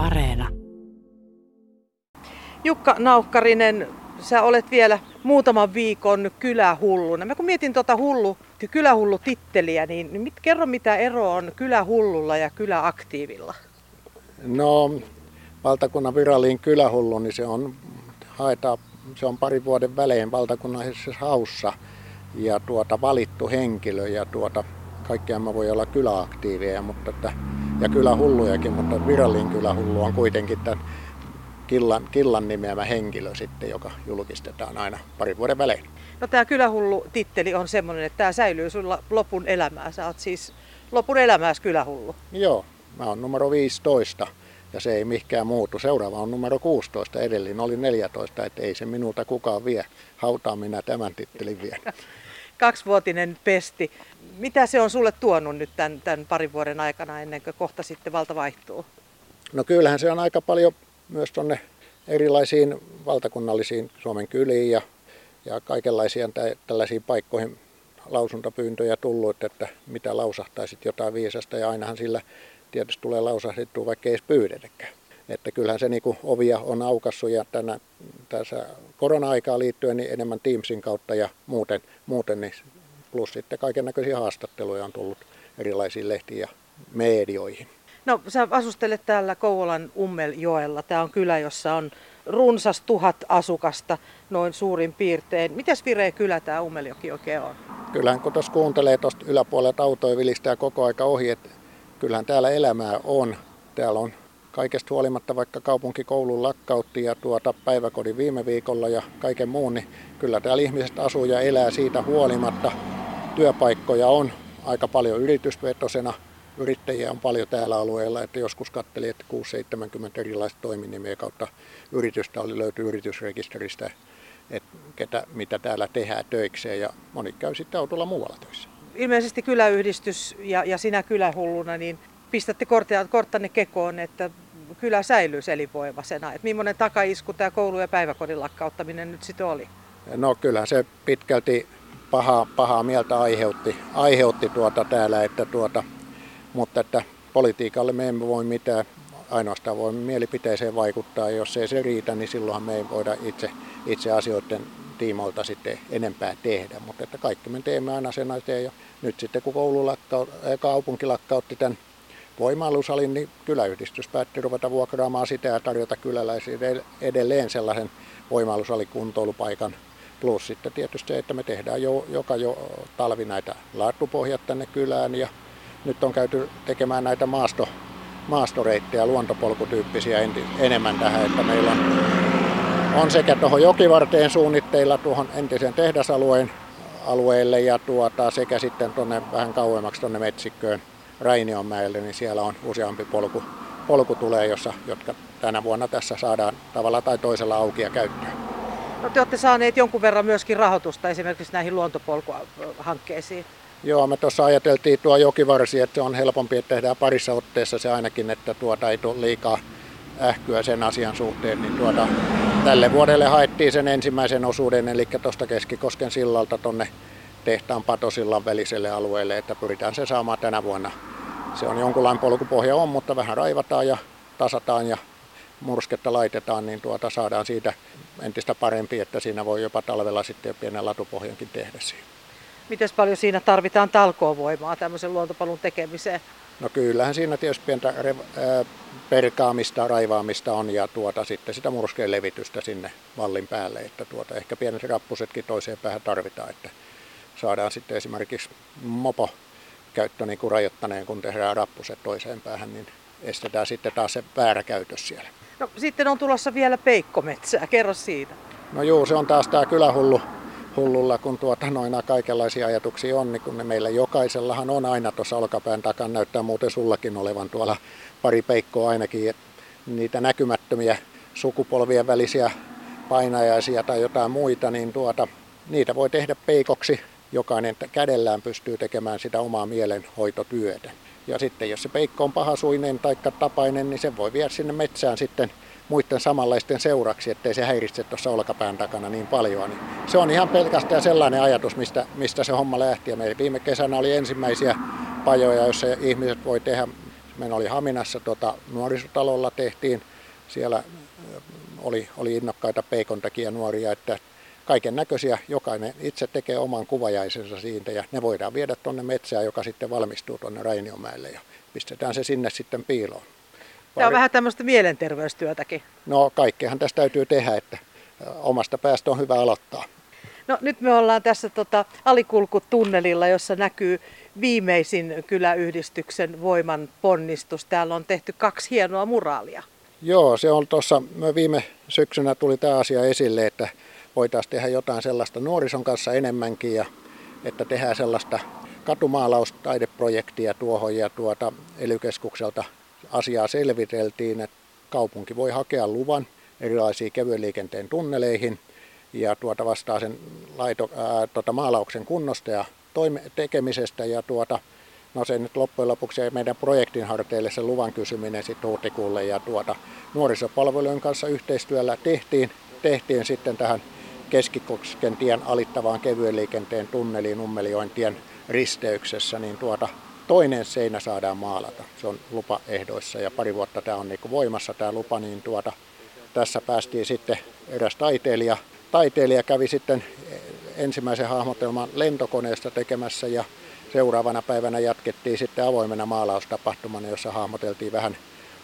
Areena. Jukka Naukkarinen, sä olet vielä muutaman viikon kylähulluna. Mä kun mietin tuota hullu, kylähullu titteliä, niin, niin mit, kerro mitä ero on kylähullulla ja kyläaktiivilla? No, valtakunnan virallinen kylähullu, niin se on, haetaan, se on pari vuoden välein valtakunnallisessa haussa ja tuota, valittu henkilö ja tuota, kaikkiaan voi olla kyläaktiiveja mutta että, ja kylähullujakin, mutta virallinen kylähullu on kuitenkin tämän Killan, Killan nimeämä henkilö sitten, joka julkistetaan aina pari vuoden välein. No tämä kylähullu titteli on semmoinen, että tämä säilyy sulla lopun elämää. Sä oot siis lopun elämääsi kylähullu. Joo, mä oon numero 15 ja se ei mikään muutu. Seuraava on numero 16, edellinen oli 14, että ei se minulta kukaan vie. Hautaan minä tämän tittelin vien. Kaksivuotinen pesti. Mitä se on sulle tuonut nyt tämän, tämän parin vuoden aikana ennen kuin kohta sitten valta vaihtuu? No kyllähän se on aika paljon myös tuonne erilaisiin valtakunnallisiin Suomen kyliin ja, ja kaikenlaisia tällaisiin paikkoihin lausuntapyyntöjä tullut, että mitä lausahtaisit jotain viisasta ja ainahan sillä tietysti tulee lausahdettua, vaikka ei edes pyydetäkään. Että kyllähän se niin ovia on aukassut ja tänä, tässä korona-aikaan liittyen niin enemmän Teamsin kautta ja muuten, muuten niin plus sitten kaiken näköisiä haastatteluja on tullut erilaisiin lehtiin ja medioihin. No sä asustelet täällä Kouvolan Ummeljoella. Tämä on kylä, jossa on runsas tuhat asukasta noin suurin piirtein. Mitäs vireä kylä tämä Ummeljoki oikein on? Kyllähän kun tuossa kuuntelee tuosta yläpuolelta autoja vilistää koko aika ohi, että kyllähän täällä elämää on. Täällä on kaikesta huolimatta, vaikka kaupunkikoulun lakkautti ja tuota päiväkodin viime viikolla ja kaiken muun, niin kyllä täällä ihmiset asuu ja elää siitä huolimatta. Työpaikkoja on aika paljon yritysvetosena yrittäjiä on paljon täällä alueella, että joskus katteli, että 6-70 erilaista toiminimeä kautta yritystä oli löytyy yritysrekisteristä, että ketä, mitä täällä tehdään töikseen ja moni käy sitten autolla muualla töissä. Ilmeisesti kyläyhdistys ja, ja sinä kylähulluna, niin pistätte korttia, korttanne kekoon, että kylä säilyy elinvoimaisena. Että millainen takaisku tämä koulu- ja päiväkodin lakkauttaminen nyt sitten oli? No kyllä se pitkälti pahaa, pahaa mieltä aiheutti, aiheutti tuota täällä, että tuota, mutta että politiikalle me emme voi mitään, ainoastaan voimme mielipiteeseen vaikuttaa. Jos ei se riitä, niin silloinhan me ei voida itse, itse asioiden tiimoilta sitten enempää tehdä. Mutta että kaikki me teemme aina sen eteen. Ja nyt sitten kun koulu lakkau, kaupunki lakkautti tämän voimailusalin, niin kyläyhdistys päätti ruveta vuokraamaan sitä ja tarjota kyläläisille edelleen sellaisen voimailusalikuntoilupaikan. Plus sitten tietysti se, että me tehdään jo, joka jo talvi näitä laatupohjat tänne kylään ja nyt on käyty tekemään näitä maasto, maastoreittejä, luontopolkutyyppisiä enti, enemmän tähän, että meillä on, on sekä tuohon jokivarteen suunnitteilla tuohon entisen tehdasalueen alueelle ja tuota, sekä sitten tuonne vähän kauemmaksi tuonne metsikköön Rainionmäelle, niin siellä on useampi polku, polku tulee, jossa, jotka tänä vuonna tässä saadaan tavalla tai toisella auki ja käyttöön. No te olette saaneet jonkun verran myöskin rahoitusta esimerkiksi näihin luontopolkuhankkeisiin. Joo, me tuossa ajateltiin tuo jokivarsi, että se on helpompi, että tehdään parissa otteessa se ainakin, että tuota ei tule liikaa ähkyä sen asian suhteen, niin tuota, tälle vuodelle haettiin sen ensimmäisen osuuden, eli tuosta Keskikosken sillalta tuonne tehtaan Patosillan väliselle alueelle, että pyritään se saamaan tänä vuonna. Se on jonkunlainen polkupohja on, mutta vähän raivataan ja tasataan ja mursketta laitetaan, niin tuota saadaan siitä entistä parempi, että siinä voi jopa talvella sitten pienen latupohjankin tehdä siihen. Miten paljon siinä tarvitaan talkoovoimaa tämmöisen luontopalun tekemiseen? No kyllähän siinä tietysti pientä perkaamista, raivaamista on ja tuota, sitten sitä murskeen levitystä sinne vallin päälle. Että tuota, ehkä pienet rappusetkin toiseen päähän tarvitaan, että saadaan sitten esimerkiksi mopo käyttö niin kuin rajoittaneen, kun tehdään rappuset toiseen päähän, niin estetään sitten taas se väärä käytös siellä. No, sitten on tulossa vielä peikkometsää, kerro siitä. No juu, se on taas tämä kylähullu hullulla, kun tuota noina kaikenlaisia ajatuksia on, niin kun ne meillä jokaisellahan on aina tuossa olkapään takana, näyttää muuten sullakin olevan tuolla pari peikkoa ainakin, niitä näkymättömiä sukupolvien välisiä painajaisia tai jotain muita, niin tuota, niitä voi tehdä peikoksi. Jokainen kädellään pystyy tekemään sitä omaa mielenhoitotyötä. Ja sitten jos se peikko on pahasuinen tai tapainen, niin se voi viedä sinne metsään sitten muiden samanlaisten seuraksi, ettei se häiritse tuossa olkapään takana niin paljon. Niin se on ihan pelkästään sellainen ajatus, mistä, mistä se homma lähti. Ja meillä viime kesänä oli ensimmäisiä pajoja, joissa ihmiset voi tehdä meillä oli Haminassa tota, nuorisotalolla tehtiin, siellä oli, oli innokkaita peikontakia nuoria, että kaiken näköisiä, jokainen itse tekee oman kuvajaisensa siitä ja ne voidaan viedä tuonne metsään, joka sitten valmistuu tuonne Rainiomäelle ja pistetään se sinne sitten piiloon. Tämä on vähän tämmöistä mielenterveystyötäkin. No kaikkeahan tästä täytyy tehdä, että omasta päästä on hyvä aloittaa. No nyt me ollaan tässä tota, alikulkutunnelilla, jossa näkyy viimeisin kyläyhdistyksen voiman ponnistus. Täällä on tehty kaksi hienoa muraalia. Joo, se on tuossa, viime syksynä tuli tämä asia esille, että voitaisiin tehdä jotain sellaista nuorison kanssa enemmänkin ja että tehdään sellaista katumaalaustaideprojektia tuohon ja tuota ely asiaa selviteltiin, että kaupunki voi hakea luvan erilaisiin kevyen liikenteen tunneleihin ja tuota vastaa sen laito, ää, tuota maalauksen kunnosta ja toime, tekemisestä ja tuota, no se nyt loppujen lopuksi meidän projektin harteille se luvan kysyminen sitten huhtikuulle ja tuota, nuorisopalvelujen kanssa yhteistyöllä tehtiin, tehtiin sitten tähän Keskikosken tien alittavaan kevyen liikenteen tunneliin Nummeliointien risteyksessä, niin tuota, toinen seinä saadaan maalata. Se on lupaehdoissa ja pari vuotta tämä on niin voimassa tämä lupa, niin tuota, tässä päästiin sitten eräs taiteilija. Taiteilija kävi sitten ensimmäisen hahmotelman lentokoneesta tekemässä ja seuraavana päivänä jatkettiin sitten avoimena maalaustapahtumana, jossa hahmoteltiin vähän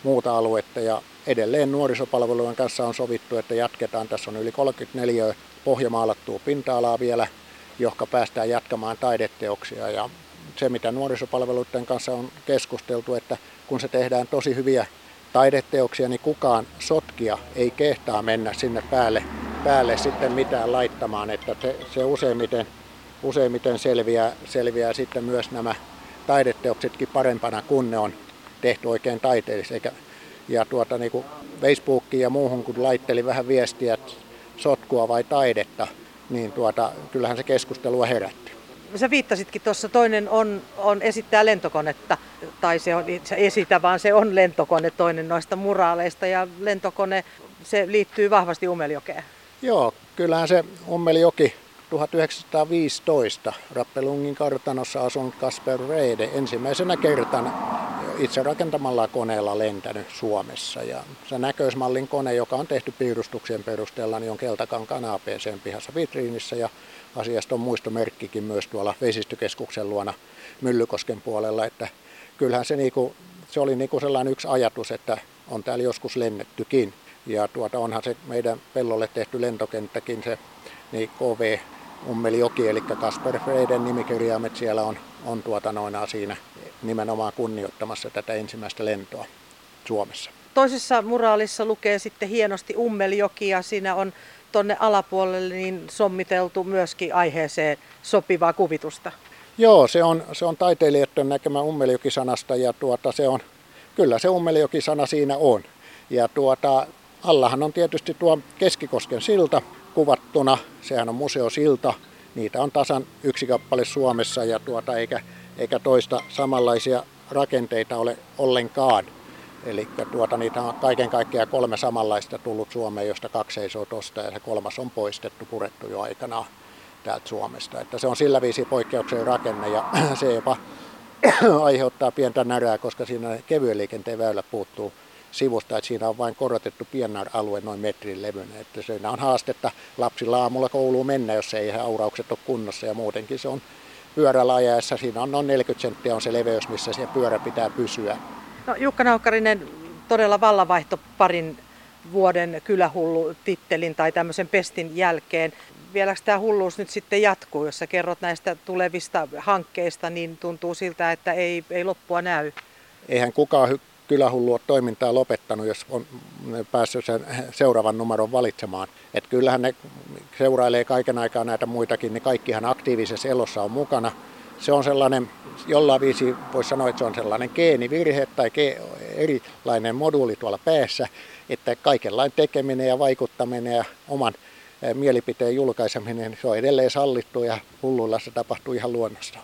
muuta aluetta ja edelleen nuorisopalvelujen kanssa on sovittu, että jatketaan. Tässä on yli 34 pohjamaalattua pinta-alaa vielä, johon päästään jatkamaan taideteoksia ja se mitä nuorisopalveluiden kanssa on keskusteltu, että kun se tehdään tosi hyviä taideteoksia, niin kukaan sotkia ei kehtaa mennä sinne päälle, päälle sitten mitään laittamaan, että se, se useimmiten, useimmiten selviää, selviää sitten myös nämä taideteoksetkin parempana, kun ne on tehty oikein taiteellisesti. Ja tuota, niin kuin Facebookiin ja muuhun, kun laitteli vähän viestiä, että sotkua vai taidetta, niin tuota, kyllähän se keskustelua herätti. Sä viittasitkin tuossa, toinen on, on esittää lentokonetta, tai se on se esitä, vaan se on lentokone, toinen noista muraaleista, ja lentokone, se liittyy vahvasti Umeljokeen. Joo, kyllähän se Ummeljoki 1915 Rappelungin kartanossa asunut Kasper Reide ensimmäisenä kertana itse rakentamalla koneella lentänyt Suomessa. Ja se näköismallin kone, joka on tehty piirustuksien perusteella, niin on Keltakankaan APCn pihassa vitriinissä ja asiasta on muistomerkkikin myös tuolla vesistökeskuksen luona Myllykosken puolella, että kyllähän se, niinku, se oli niinku sellainen yksi ajatus, että on täällä joskus lennettykin. Ja tuota, onhan se meidän pellolle tehty lentokenttäkin se niin KV Ummelijoki, eli Kasper Freiden nimikirjaimet siellä on, on tuota noina siinä nimenomaan kunnioittamassa tätä ensimmäistä lentoa Suomessa. Toisessa muraalissa lukee sitten hienosti Ummeljoki ja siinä on tuonne alapuolelle niin sommiteltu myöskin aiheeseen sopivaa kuvitusta. Joo, se on, se on taiteilijoiden näkemä Ummeljoki-sanasta ja tuota, se on, kyllä se Ummeljoki-sana siinä on. Ja tuota, allahan on tietysti tuo Keskikosken silta kuvattuna, sehän on museosilta, niitä on tasan yksi kappale Suomessa ja tuota, eikä, eikä toista samanlaisia rakenteita ole ollenkaan. Eli tuota, niitä on kaiken kaikkiaan kolme samanlaista tullut Suomeen, josta kaksi seisoo tuosta ja se kolmas on poistettu, purettu jo aikanaan täältä Suomesta. Että se on sillä viisi poikkeuksen rakenne ja se jopa aiheuttaa pientä närää, koska siinä kevyen liikenteen väylä puuttuu sivusta, että siinä on vain korotettu pienar-alue noin metrin levyinen. Että siinä on haastetta lapsilla aamulla kouluun mennä, jos ei auraukset ole kunnossa ja muutenkin se on pyörällä ajaessa. Siinä on noin 40 senttiä on se leveys, missä se pyörä pitää pysyä. No, Jukka Naukkarinen, todella vallanvaihto parin vuoden kylähullu tittelin tai tämmöisen pestin jälkeen. Vieläkö tämä hulluus nyt sitten jatkuu, jos sä kerrot näistä tulevista hankkeista, niin tuntuu siltä, että ei, ei loppua näy. Eihän kukaan kylähullu ole toimintaa lopettanut, jos on päässyt sen seuraavan numeron valitsemaan. Että kyllähän ne seurailee kaiken aikaa näitä muitakin, niin kaikkihan aktiivisessa elossa on mukana. Se on sellainen, jollain viisi voisi sanoa, että se on sellainen geenivirhe tai erilainen moduuli tuolla päässä, että kaikenlainen tekeminen ja vaikuttaminen ja oman mielipiteen julkaiseminen, se on edelleen sallittu ja hulluilla se tapahtuu ihan luonnosta.